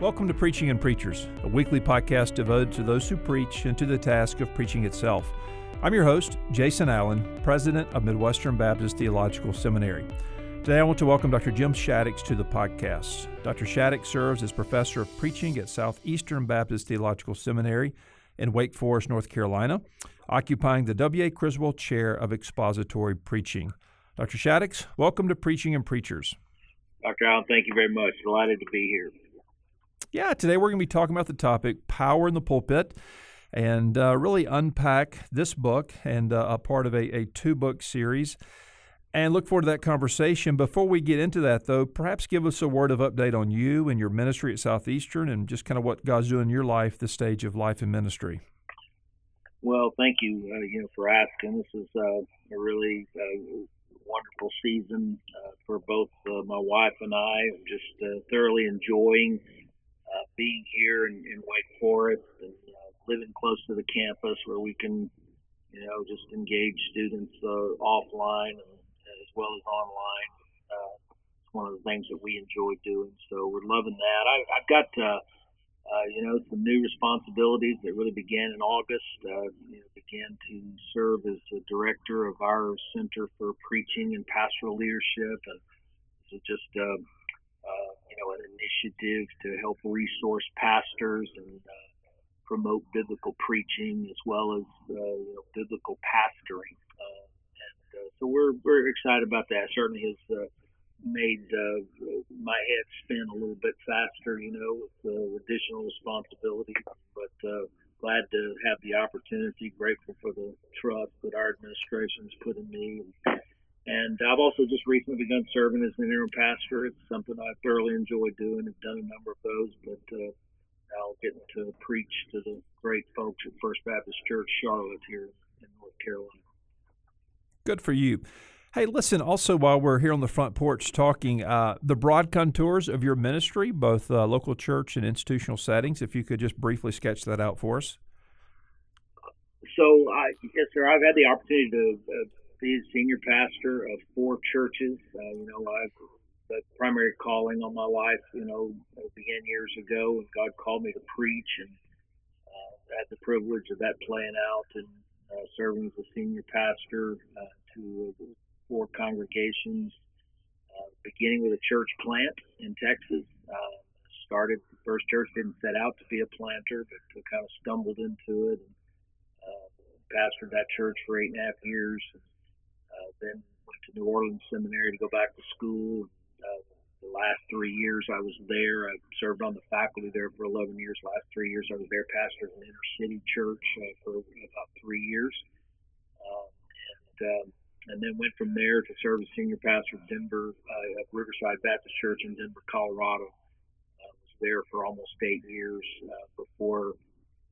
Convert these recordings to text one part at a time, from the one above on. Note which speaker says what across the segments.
Speaker 1: Welcome to Preaching and Preachers, a weekly podcast devoted to those who preach and to the task of preaching itself. I'm your host, Jason Allen, president of Midwestern Baptist Theological Seminary. Today I want to welcome Dr. Jim Shaddix to the podcast. Dr. Shaddix serves as professor of preaching at Southeastern Baptist Theological Seminary in Wake Forest, North Carolina, occupying the W.A. Criswell Chair of Expository Preaching. Dr. Shaddix, welcome to Preaching and Preachers.
Speaker 2: Dr. Allen, thank you very much. Delighted to be here.
Speaker 1: Yeah, today we're going to be talking about the topic power in the pulpit and uh, really unpack this book and uh, a part of a, a two book series and look forward to that conversation. Before we get into that, though, perhaps give us a word of update on you and your ministry at Southeastern and just kind of what God's doing in your life, this stage of life and ministry.
Speaker 2: Well, thank you, uh, you know, for asking. This is uh, a really uh, wonderful season uh, for both uh, my wife and I. I'm just uh, thoroughly enjoying uh, being here in, in Wake Forest and uh, living close to the campus where we can, you know, just engage students uh, offline as well as online. Uh, it's one of the things that we enjoy doing. So we're loving that. I, I've got, uh, uh, you know, some new responsibilities that really began in August. Uh, you know, began to serve as the director of our Center for Preaching and Pastoral Leadership, and so just uh, know, an initiative to help resource pastors and uh, promote biblical preaching as well as uh, you know, biblical pastoring. Uh, and uh, so we're we're excited about that. Certainly has uh, made my head spin a little bit faster, you know, with additional responsibility. But glad to have the opportunity. Grateful for the trust that our administration has put in me. And, and I've also just recently begun serving as an interim pastor. It's something I thoroughly enjoy doing. I've done a number of those, but uh, I'll get to preach to the great folks at First Baptist Church Charlotte here in North Carolina.
Speaker 1: Good for you. Hey, listen, also while we're here on the front porch talking, uh, the broad contours of your ministry, both uh, local church and institutional settings, if you could just briefly sketch that out for us.
Speaker 2: So, I, yes, sir, I've had the opportunity to uh, be senior pastor of four churches. Uh, you know, I've the primary calling on my life, you know, began years ago, and God called me to preach, and uh, had the privilege of that playing out and uh, serving as a senior pastor uh, to four congregations, uh, beginning with a church plant in Texas. Uh, started the first church didn't set out to be a planter, but kind of stumbled into it. And, uh, pastored that church for eight and a half years. And, then went to New Orleans Seminary to go back to school. Uh, the last three years I was there, I served on the faculty there for 11 years. Last three years I was there, pastored an inner city church uh, for about three years, um, and um, and then went from there to serve as senior pastor of Denver uh, at Riverside Baptist Church in Denver, Colorado. I was there for almost eight years uh, before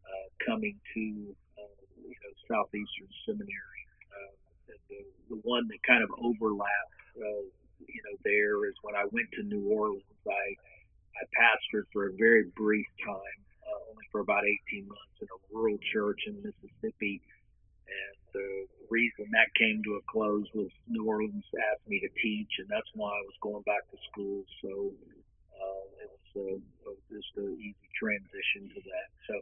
Speaker 2: uh, coming to uh, you know Southeastern Seminary the, the one that kind of overlapped, uh, you know, there is when I went to New Orleans. I I pastored for a very brief time, uh, only for about 18 months in a rural church in Mississippi. And the reason that came to a close was New Orleans asked me to teach, and that's why I was going back to school. So uh, just an easy transition to that. So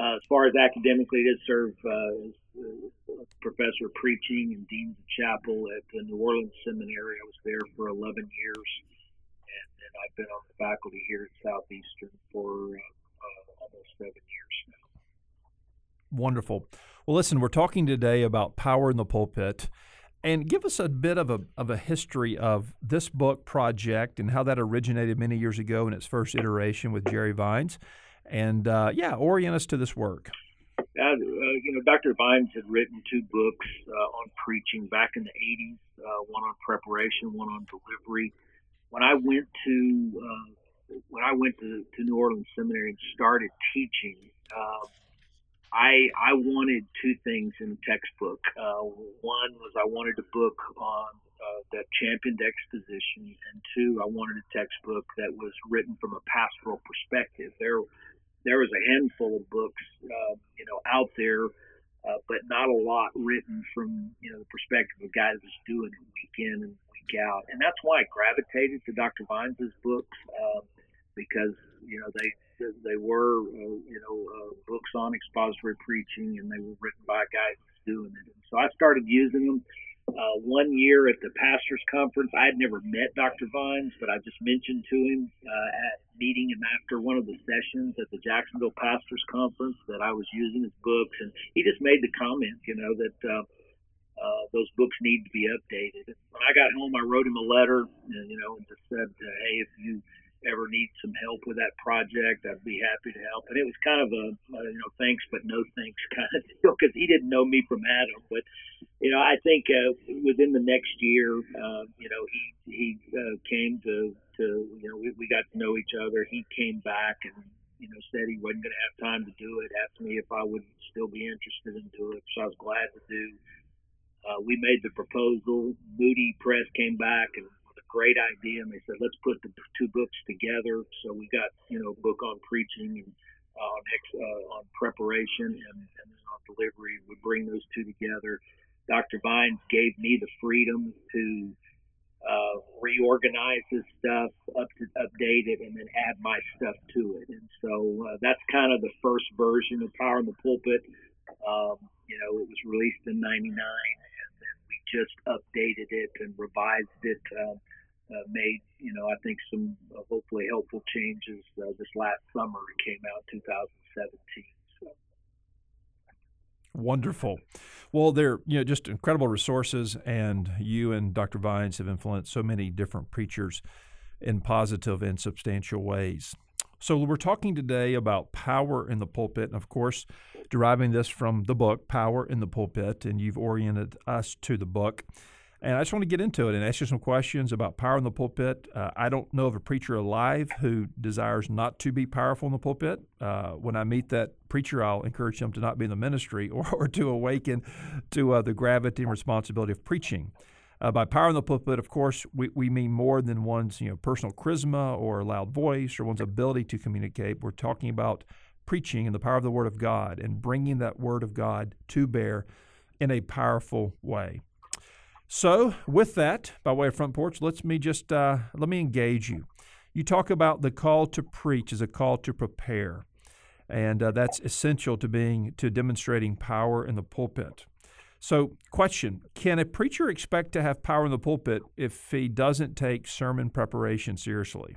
Speaker 2: uh, as far as academically, I did serve uh, as uh, professor of preaching and dean of chapel at the New Orleans Seminary. I was there for 11 years, and, and I've been on the faculty here at Southeastern for uh, almost seven years now.
Speaker 1: Wonderful. Well, listen, we're talking today about power in the pulpit. And give us a bit of a, of a history of this book project and how that originated many years ago in its first iteration with Jerry Vines. And uh, yeah, orient us to this work.
Speaker 2: Uh, uh, you know, Dr. Vines had written two books uh, on preaching back in the 80s, uh, one on preparation, one on delivery. When I went to uh, when I went to, to New Orleans Seminary and started teaching, I I wanted two things in the textbook. Uh, one was I wanted a book on uh, that championed exposition, and two, I wanted a textbook that was written from a pastoral perspective. There there was a handful of books, uh, you know, out there, uh, but not a lot written from you know the perspective of a guy that was doing it week in and week out, and that's why I gravitated to Dr. Vines's books um, because you know they they were uh, you know uh, books on expository preaching, and they were written by a guy who's doing it. And so I started using them. Uh, one year at the pastors conference, I had never met Dr. Vines, but I just mentioned to him uh, at meeting him after one of the sessions at the Jacksonville pastors conference that I was using his books, and he just made the comment, you know, that uh, uh, those books need to be updated. When I got home, I wrote him a letter, and, you know, and just said, uh, hey, if you ever need some help with that project, I'd be happy to help. And it was kind of a, you know, thanks but no thanks kind of deal because he didn't know me from Adam. But, you know, I think uh, within the next year, uh, you know, he he uh, came to to you know we, we got to know each other. He came back and you know said he wasn't going to have time to do it. Asked me if I would still be interested in doing it, so I was glad to do. Uh, we made the proposal. Moody Press came back and great idea, and they said let's put the two books together. So we got you know book on preaching and uh, on ex, uh, on preparation and, and then on delivery. We bring those two together. Dr. Vines gave me the freedom to uh, reorganize this stuff, up to update it, and then add my stuff to it. And so uh, that's kind of the first version of Power in the Pulpit. Um, you know, it was released in '99, and then we just updated it and revised it. Um, uh, made, you know, I think some uh, hopefully helpful changes uh, this last summer. It came out 2017. So.
Speaker 1: Wonderful. Well, they're you know just incredible resources, and you and Dr. Vines have influenced so many different preachers in positive and substantial ways. So we're talking today about power in the pulpit, and of course, deriving this from the book Power in the Pulpit, and you've oriented us to the book. And I just want to get into it and ask you some questions about power in the pulpit. Uh, I don't know of a preacher alive who desires not to be powerful in the pulpit. Uh, when I meet that preacher, I'll encourage him to not be in the ministry or, or to awaken to uh, the gravity and responsibility of preaching. Uh, by power in the pulpit, of course, we, we mean more than one's you know, personal charisma or loud voice or one's ability to communicate. We're talking about preaching and the power of the Word of God and bringing that Word of God to bear in a powerful way. So, with that, by way of front porch, let's me just uh, let me engage you. You talk about the call to preach as a call to prepare, and uh, that's essential to being to demonstrating power in the pulpit. So, question: Can a preacher expect to have power in the pulpit if he doesn't take sermon preparation seriously?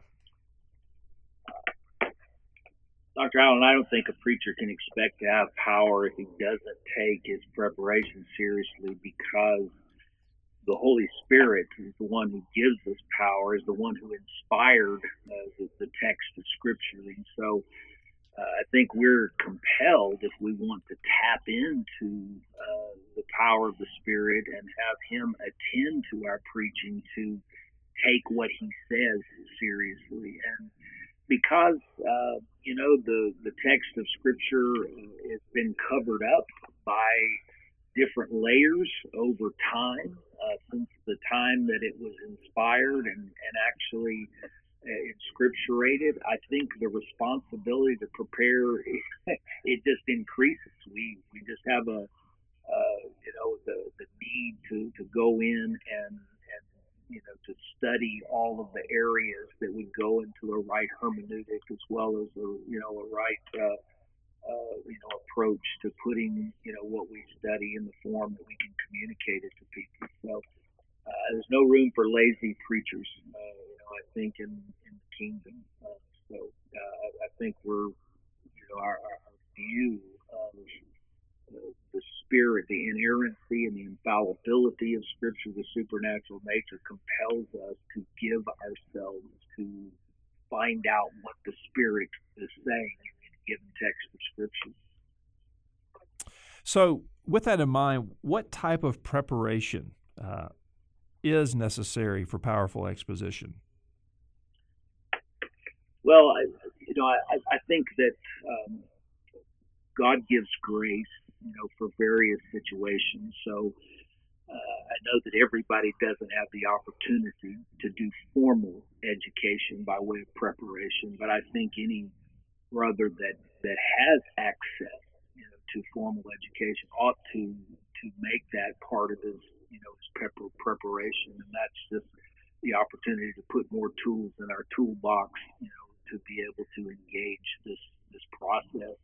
Speaker 2: Dr. Allen, I don't think a preacher can expect to have power if he doesn't take his preparation seriously because the Holy Spirit is the one who gives us power, is the one who inspired uh, the, the, text of Scripture. And so uh, I think we're compelled, if we want to tap into uh, the power of the Spirit and have Him attend to our preaching, to take what He says seriously. And because, uh, you know, the, the text of Scripture has been covered up by different layers over time uh, since the time that it was inspired and, and actually inscripturated. I think the responsibility to prepare it just increases. We we just have a uh, you know the the need to to go in and and you know to study all of the areas that would go into a right hermeneutic as well as a you know a right uh, uh, you know, approach to putting, you know, what we study in the form that we can communicate it to people. So uh, there's no room for lazy preachers, uh, you know, I think in, in the kingdom. Uh, so uh, I think we're, you know, our, our view of uh, the spirit, the inerrancy and the infallibility of Scripture, the supernatural nature compels us to give ourselves to find out what the Spirit is saying given text of Scripture.
Speaker 1: So, with that in mind, what type of preparation uh, is necessary for powerful exposition?
Speaker 2: Well, I, you know, I, I think that um, God gives grace, you know, for various situations. So uh, I know that everybody doesn't have the opportunity to do formal education by way of preparation, but I think any brother that that has access you know, to formal education ought to to make that part of his you know his pepper preparation, and that's just the opportunity to put more tools in our toolbox, you know, to be able to engage this this process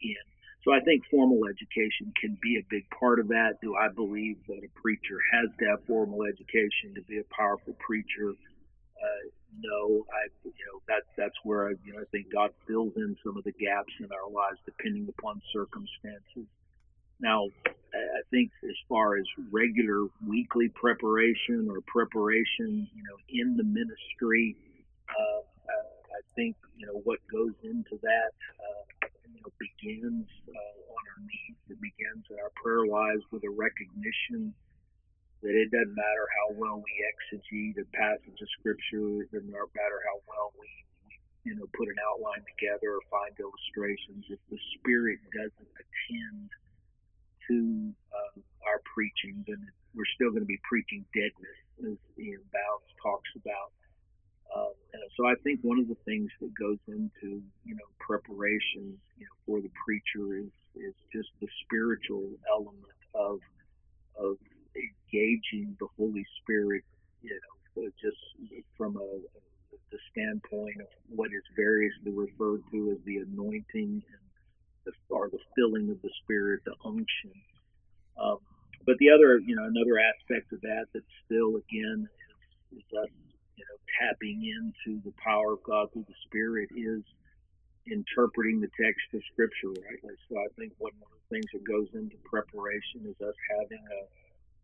Speaker 2: in. so I think formal education can be a big part of that. Do I believe that a preacher has to have formal education to be a powerful preacher? Uh, no, I know that's where I you know I think God fills in some of the gaps in our lives depending upon circumstances. Now, I think as far as regular weekly preparation or preparation, you know, in the ministry, uh, I think you know what goes into that. Uh, you know, begins uh, on our knees. It begins in our prayer lives with a recognition that it doesn't matter how well we exegete a passage of scripture. It doesn't matter how well we, you know, put an outline together or find illustrations. If the Spirit doesn't attend to um, our preaching, then we're still going to be preaching deadness, as E.M. Bounds talks about. Um, so I think one of the things that goes into you know preparation you know for the preacher is is just the spiritual element of of engaging the Holy Spirit you know just from a the standpoint of what is variously referred to as the anointing and the, or the filling of the Spirit, the unction. Um, but the other, you know, another aspect of that that still, again, is, is us you know, tapping into the power of God through the Spirit is interpreting the text of Scripture rightly. So I think one of the things that goes into preparation is us having a,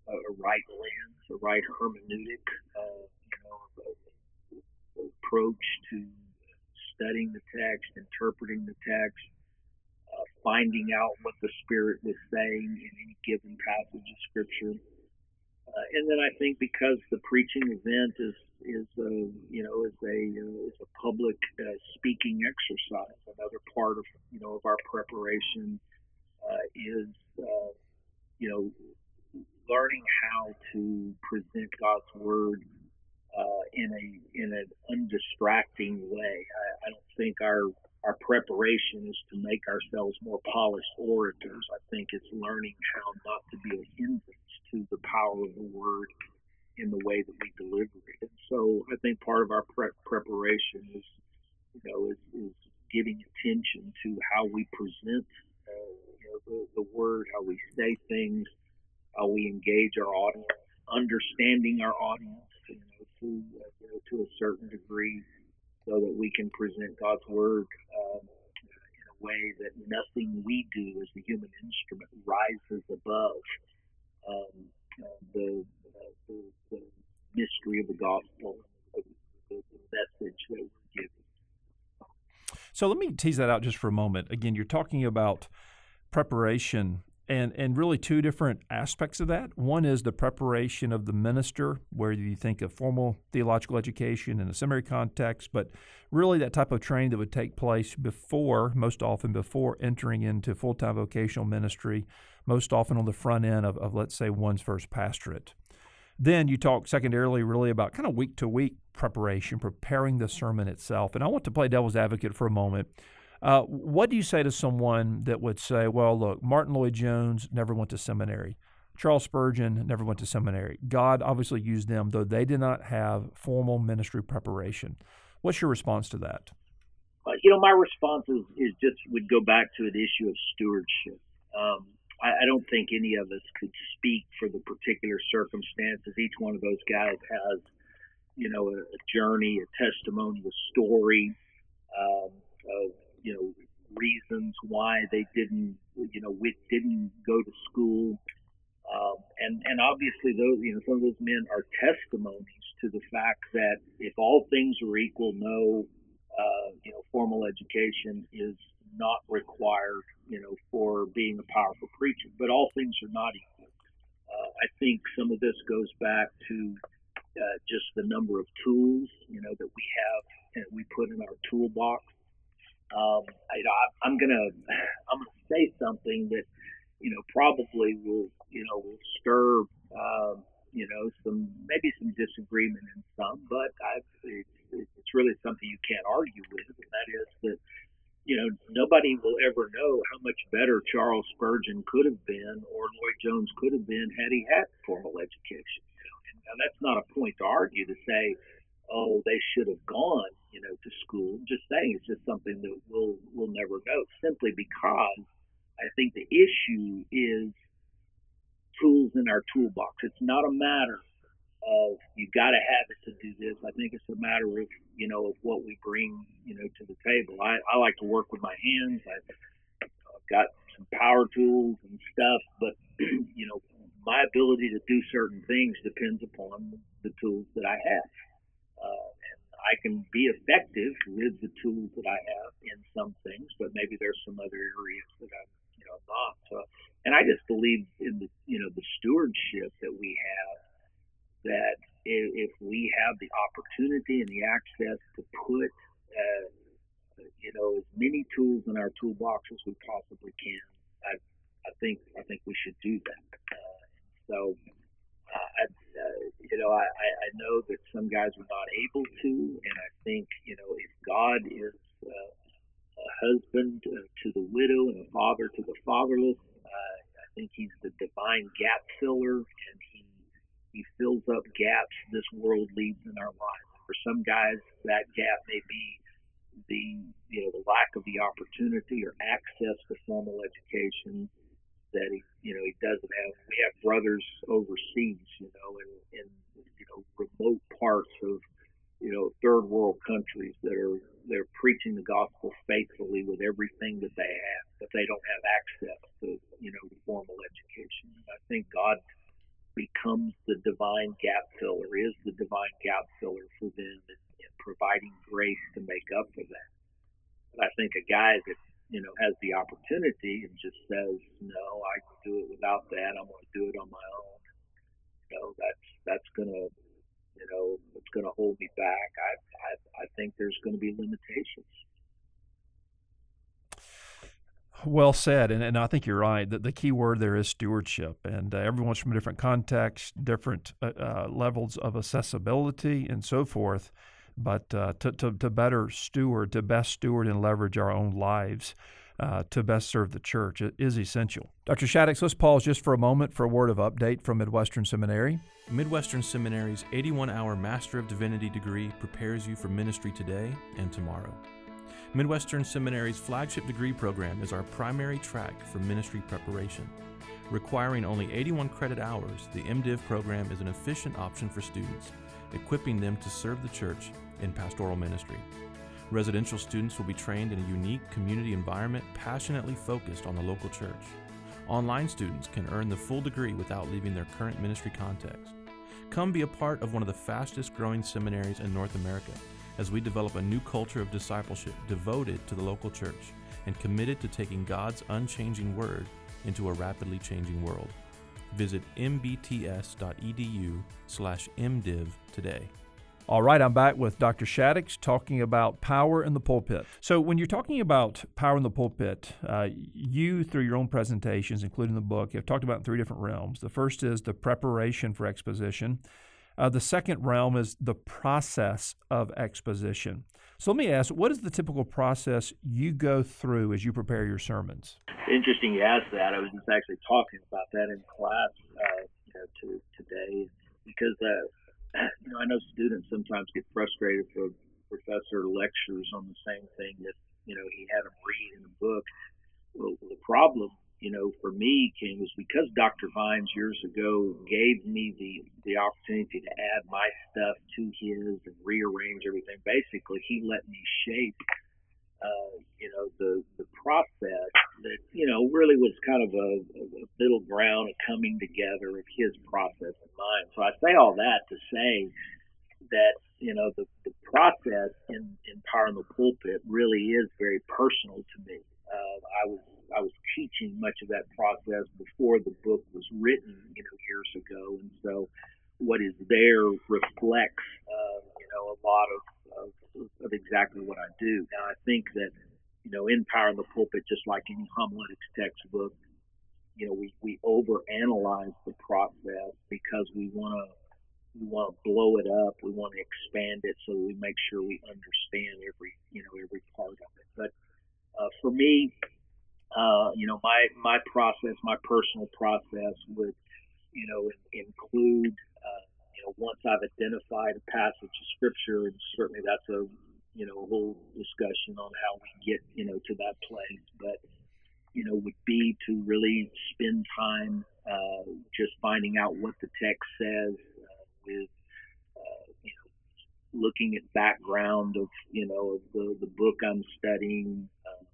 Speaker 2: a right lens, a right hermeneutic, uh, you know, approach to studying the text, interpreting the text, uh, finding out what the Spirit was saying in any given passage of Scripture. Uh, and then I think because the preaching event is is a you know is a uh, is a public uh, speaking exercise. Another part of you know of our preparation uh, is uh, you know learning how to present God's word uh, in a in an undistracting way. I, I don't think our our preparation is to make ourselves more polished orators. I think it's learning how not to be a hindrance to the power of the word in the way that we deliver it. And so I think part of our pre- preparation is, you know, is, is giving attention to how we present uh, you know, the, the word, how we say things, how we engage our audience, understanding our audience, you know, to uh, you know, to a certain degree, so that we can present God's word um, in a way that nothing we do as the human instrument rises above um, the the, the mystery of the gospel, the, the, message that we're given.
Speaker 1: So let me tease that out just for a moment. Again, you're talking about preparation and and really two different aspects of that. One is the preparation of the minister, where you think of formal theological education in a seminary context, but really that type of training that would take place before, most often before entering into full time vocational ministry, most often on the front end of, of let's say one's first pastorate. Then you talk secondarily really about kind of week to week preparation, preparing the sermon itself. And I want to play devil's advocate for a moment. Uh, what do you say to someone that would say, well, look, Martyn Lloyd-Jones never went to seminary. Charles Spurgeon never went to seminary. God obviously used them, though they did not have formal ministry preparation. What's your response to that?
Speaker 2: Uh, you know, my response is, is just would go back to an issue of stewardship. Um, I, I don't think any of us could speak for the particular circumstances. Each one of those guys has, you know, a, a journey, a testimony, a story um, of, you know, reasons why they didn't, you know, we didn't go to school. Um, and, and obviously those, you know, some of those men are testimonies to the fact that if all things are equal, no, uh, you know, formal education is not required, you know, for being a powerful preacher. But all things are not equal. Uh, I think some of this goes back to uh, just the number of tools, you know, that we have and we put in our toolbox. Um, I, I'm gonna I'm gonna say something that you know probably will you know will stir uh, you know some maybe some disagreement in some, but I, it's, it's really something you can't argue with, and that is that you know, nobody will ever know how much better Charles Spurgeon could have been or Lloyd Jones could have been had he had formal education. You know, and, and that's not a point to argue to say, oh, they should have gone, you know, to school. Just saying it's just something that we'll we'll never know simply because I think the issue is tools in our toolbox. It's not a matter of you got to have it to do this. I think it's a matter of you know of what we bring you know to the table. I, I like to work with my hands. I, I've got some power tools and stuff, but you know my ability to do certain things depends upon the tools that I have. Uh, I can be effective with the tools that I have in some things, but maybe there's some other areas that I'm, you know, not. So, and I just believe in the, you know, the stewardship that we have. That if we have the opportunity and the access to put, uh, you know, as many tools in our toolbox as we possibly can, I, I think I think we should do that. Uh, so, uh, I, uh, you know, I, I know that some guys are not able to, and I think, you know, if God is uh, a husband uh, to the widow and a father to the fatherless, uh, I think He's the divine gap filler, and He He fills up gaps this world leaves in our lives. For some guys, that gap may be the you know the lack of the opportunity or access to formal education that he, you know, he doesn't have. We have brothers overseas, you know, in, in you know remote parts of you know third world countries that are they're preaching the gospel faithfully with everything that they have, but they don't have access to you know formal education. I think God becomes the divine gap filler, is the divine gap filler for them in, in providing grace to make up for that. But I think a guy that you know, has the opportunity and just says, no, I can do it without that. I'm going to do it on my own. You know, that's that's going to, you know, it's going to hold me back. I, I I think there's going to be limitations.
Speaker 1: Well said, and, and I think you're right. The, the key word there is stewardship, and uh, everyone's from a different context, different uh, uh, levels of accessibility, and so forth but uh, to, to, to, better steward, to best steward and leverage our own lives uh, to best serve the church is essential. Dr. Shaddix, let's pause just for a moment for a word of update from Midwestern Seminary.
Speaker 3: Midwestern Seminary's 81 hour Master of Divinity degree prepares you for ministry today and tomorrow. Midwestern Seminary's flagship degree program is our primary track for ministry preparation. Requiring only 81 credit hours, the MDiv program is an efficient option for students, equipping them to serve the church in pastoral ministry. Residential students will be trained in a unique community environment passionately focused on the local church. Online students can earn the full degree without leaving their current ministry context. Come be a part of one of the fastest growing seminaries in North America as we develop a new culture of discipleship devoted to the local church and committed to taking God's unchanging word into a rapidly changing world. Visit mbts.edu slash mdiv today.
Speaker 1: All right, I'm back with Dr. Shaddix talking about power in the pulpit. So, when you're talking about power in the pulpit, uh, you, through your own presentations, including the book, have talked about in three different realms. The first is the preparation for exposition, uh, the second realm is the process of exposition. So, let me ask what is the typical process you go through as you prepare your sermons?
Speaker 2: Interesting you asked that. I was just actually talking about that in class uh, you know, to, today because uh, you know, I know students sometimes get frustrated if a professor lectures on the same thing that, you know, he had them read in a book. Well, the problem, you know, for me came was because Dr. Vines years ago gave me the the opportunity to add my stuff to his and rearrange everything. Basically, he let me shape uh, you know, the the process that you know really was kind of a, a middle ground, a coming together of his process and mine. So I say all that to say that you know the, the process in in power in the pulpit really is very personal to me. Uh, I was I was teaching much of that process before the book was written, you know, years ago, and so what is there reflects, uh, you know, a lot of of, of exactly what I do. Now, I think that, you know, in Power in the Pulpit, just like any homiletics textbook, you know, we, we overanalyze the process because we want to we want to blow it up. We want to expand it so we make sure we understand every you know every part of it. But uh, for me, uh, you know, my my process, my personal process would you know include once I've identified a passage of scripture, and certainly that's a you know a whole discussion on how we get you know to that place. But you know, would be to really spend time uh, just finding out what the text says uh, with, uh, you know, looking at background of, you know, of the, the book I'm studying, um,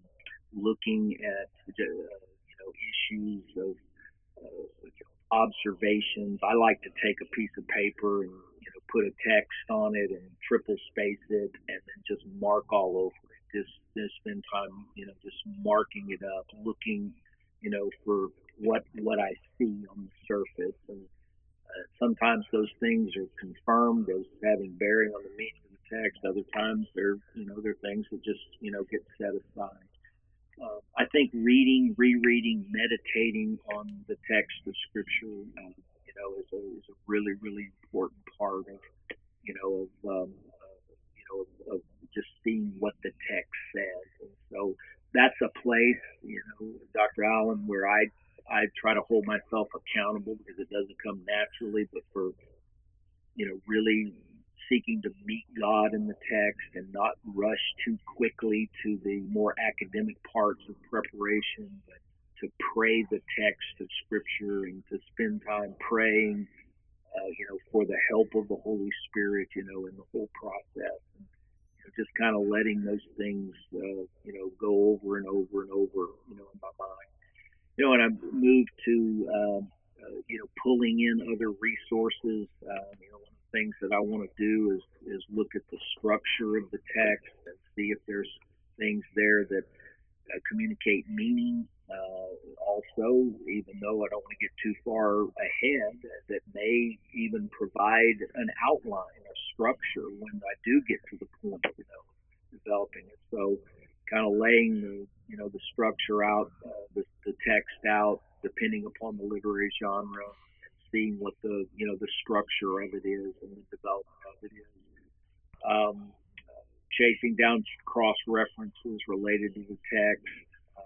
Speaker 2: looking at, uh, you know, issues of uh, observations. I like to take a piece of paper and, you know, put a text on it and triple space it and then just mark all over it. Just, just spend time, you know, just marking it up, looking, you know, for what what I see on the surface. And uh, sometimes those things are confirmed as having bearing on the meaning of the text. Other times they're, you know, they're things that just, you know, get set aside. Uh, I think reading, rereading, meditating on the text of Scripture, um, you know, is a, is a really, really important part of, you know, of, um, uh, you know, of, of just seeing what the text says. And so that's a place, you know, Dr. Allen, where I I try to hold myself accountable because it doesn't come naturally, but for you know, really seeking to meet God in the text and not rush too quickly to the more academic parts of preparation, but to pray the text of Scripture and to spend time praying, uh, you know, for the help of the Holy Spirit, you know, in the whole process. And, just kind of letting those things, uh, you know, go over and over and over, you know, in my mind. You know, and I moved to, um, uh, you know, pulling in other resources. Uh, you know, things that I want to do is is look at the structure of the text and see if there's things there that uh, communicate meaning. Uh, also, even though I don't want to get too far ahead, that may even provide an outline, a structure when I do get to the point, you know, developing it. So, kind of laying the you know the structure out, uh, the, the text out, depending upon the literary genre, seeing what the you know the structure of it is and the development of it is. Um, chasing down cross references related to the text. Uh,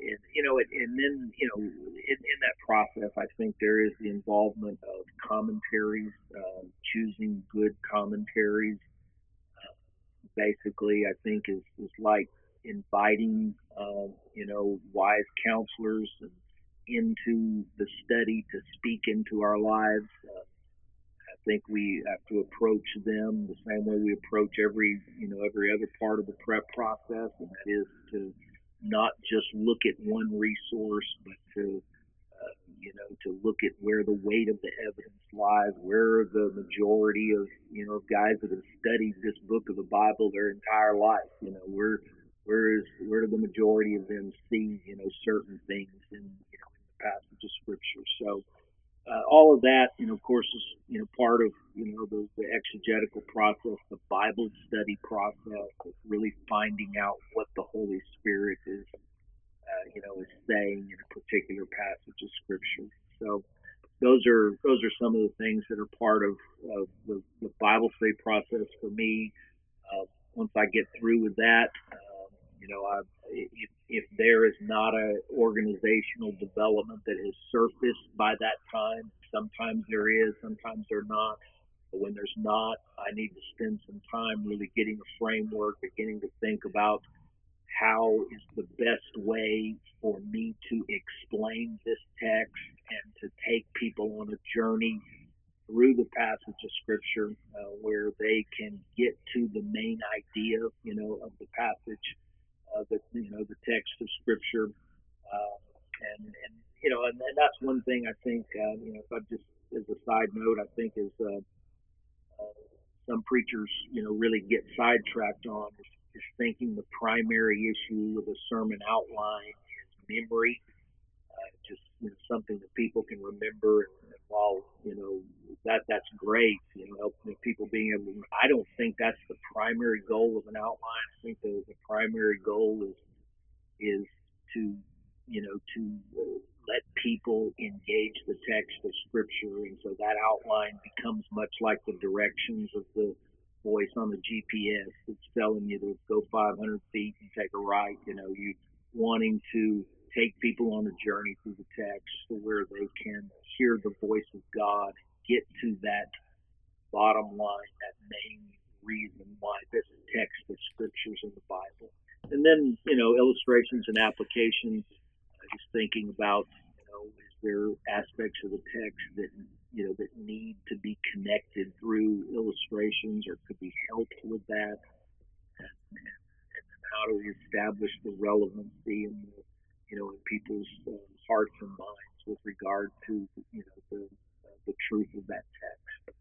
Speaker 2: and, you know, and then, you know, in, in, that process, I think there is the involvement of commentaries, uh, choosing good commentaries. Uh, basically, I think is, is like inviting, um, you know, wise counselors and into the study to speak into our lives. Uh, I think we have to approach them the same way we approach every, you know, every other part of the prep process, and that is to not just look at one resource, but to, uh, you know, to look at where the weight of the evidence lies, where the majority of, you know, guys that have studied this book of the Bible their entire life, you know, where where is where do the majority of them see, you know, certain things in, you know, passage of scripture. So uh, all of that, you know, of course, is you know part of you know the, the exegetical process, the Bible study process, really finding out what the Holy Spirit is, uh, you know, is saying in a particular passage of scripture. So those are those are some of the things that are part of, of the, the Bible study process for me. Uh, once I get through with that, um, you know, I, if if there is not a organizational development that has surfaced by that time, sometimes there is, sometimes there not. But when there's not, I need to spend some time really getting a framework, beginning to think about how is the best way for me to explain this text and to take people on a journey through the passage of scripture uh, where they can get to the main idea, you know, of the passage uh, the you know the text of Scripture, uh, and and you know, and, and that's one thing I think uh, you know, if I just as a side note, I think is uh, uh, some preachers you know really get sidetracked on is, is thinking the primary issue with a sermon outline is memory, uh, just you know, something that people can remember. And, while you know that that's great, you know, helping people being able. to I don't think that's the primary goal of an outline. I think the, the primary goal is is to you know to let people engage the text of Scripture, and so that outline becomes much like the directions of the voice on the GPS that's telling you to go 500 feet and take a right. You know, you wanting to take people on a journey through the text to where they can hear the voice of God, get to that bottom line, that main reason why this text of scriptures in the Bible. And and then you know illustrations and applications. Just thinking about you know is there aspects of the text that you know that need to be connected through illustrations or could be helped with that, and, and how do we establish the relevancy in the, you know in people's uh, hearts and minds with regard to you know the uh, the truth of that text.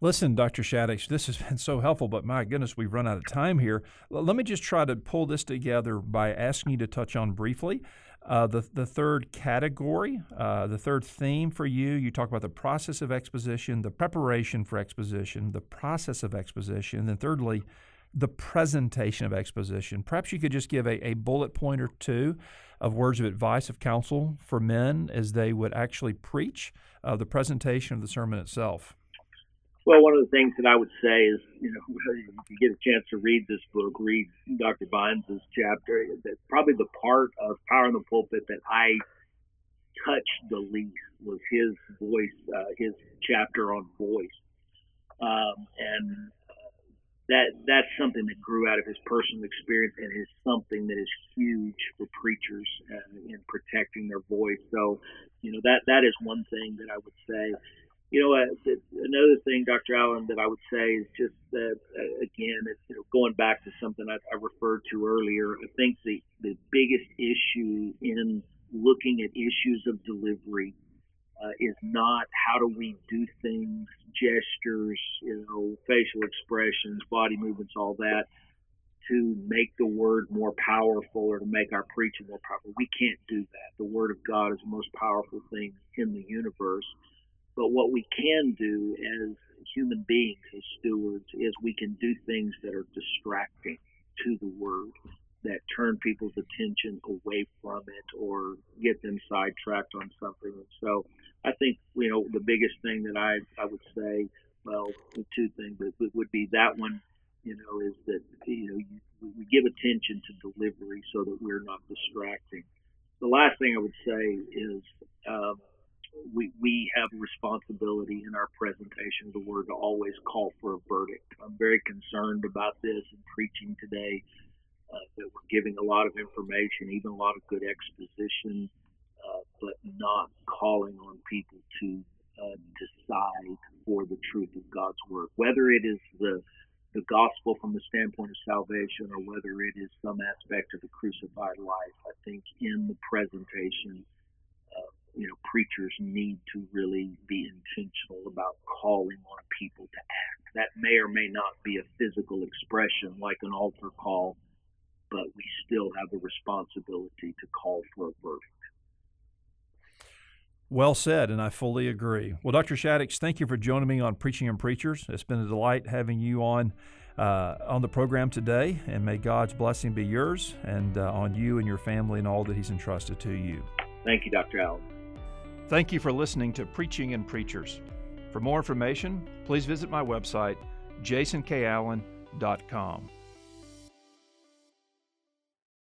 Speaker 1: Listen, Dr. Shaddix, this has been so helpful, but my goodness, we've run out of time here. Let me just try to pull this together by asking you to touch on briefly uh, the, the third category, uh, the third theme for you. You talk about the process of exposition, the preparation for exposition, the process of exposition, and then thirdly, the presentation of exposition. Perhaps you could just give a, a bullet point or two of words of advice of counsel for men as they would actually preach uh, the presentation of the sermon itself.
Speaker 2: Well, one of the things that I would say is, you know, if you get a chance to read this book, read Dr. Vines' chapter. That probably the part of Power in the Pulpit that I touched the least was his voice, uh, his chapter on voice, um, and that that's something that grew out of his personal experience and is something that is huge for preachers uh, in protecting their voice. So, you know, that that is one thing that I would say you know, uh, another thing, Dr. Allen, that I would say is just uh, again, it's, you know, going back to something I, I referred to earlier. I think the, the biggest issue in looking at issues of delivery uh, is not how do we do things, gestures, you know, facial expressions, body movements, all that, to make the word more powerful or to make our preaching more powerful. We can't do that. The word of God is the most powerful thing in the universe. But what we can do as human beings, as stewards, is we can do things that are distracting to the word, that turn people's attention away from it or get them sidetracked on something. And so I think, you know, the biggest thing that I, I would say, well, two things, but would be that one, you know, is that, you know, you, we give attention to delivery so that we're not distracting. The last thing I would say is, um, we, we have a responsibility in our presentation of the word to always call for a verdict. I'm very concerned about this in preaching today uh, that we're giving a lot of information, even a lot of good exposition, uh, but not calling on people to uh, decide for the truth of God's word, whether it is the the gospel from the standpoint of salvation or whether it is some aspect of the crucified life. I think in the presentation you know, preachers need to really be intentional about calling on people to act. That may or may not be a physical expression like an altar call, but we still have a responsibility to call for a verdict.
Speaker 1: Well said, and I fully agree. Well, Dr. Shaddix, thank you for joining me on Preaching and Preachers. It's been a delight having you on uh, on the program today, and may God's blessing be yours and uh, on you and your family and all that He's entrusted to you.
Speaker 2: Thank you, Dr. Allen.
Speaker 1: Thank you for listening to Preaching and Preachers. For more information, please visit my website, jasonkallen.com.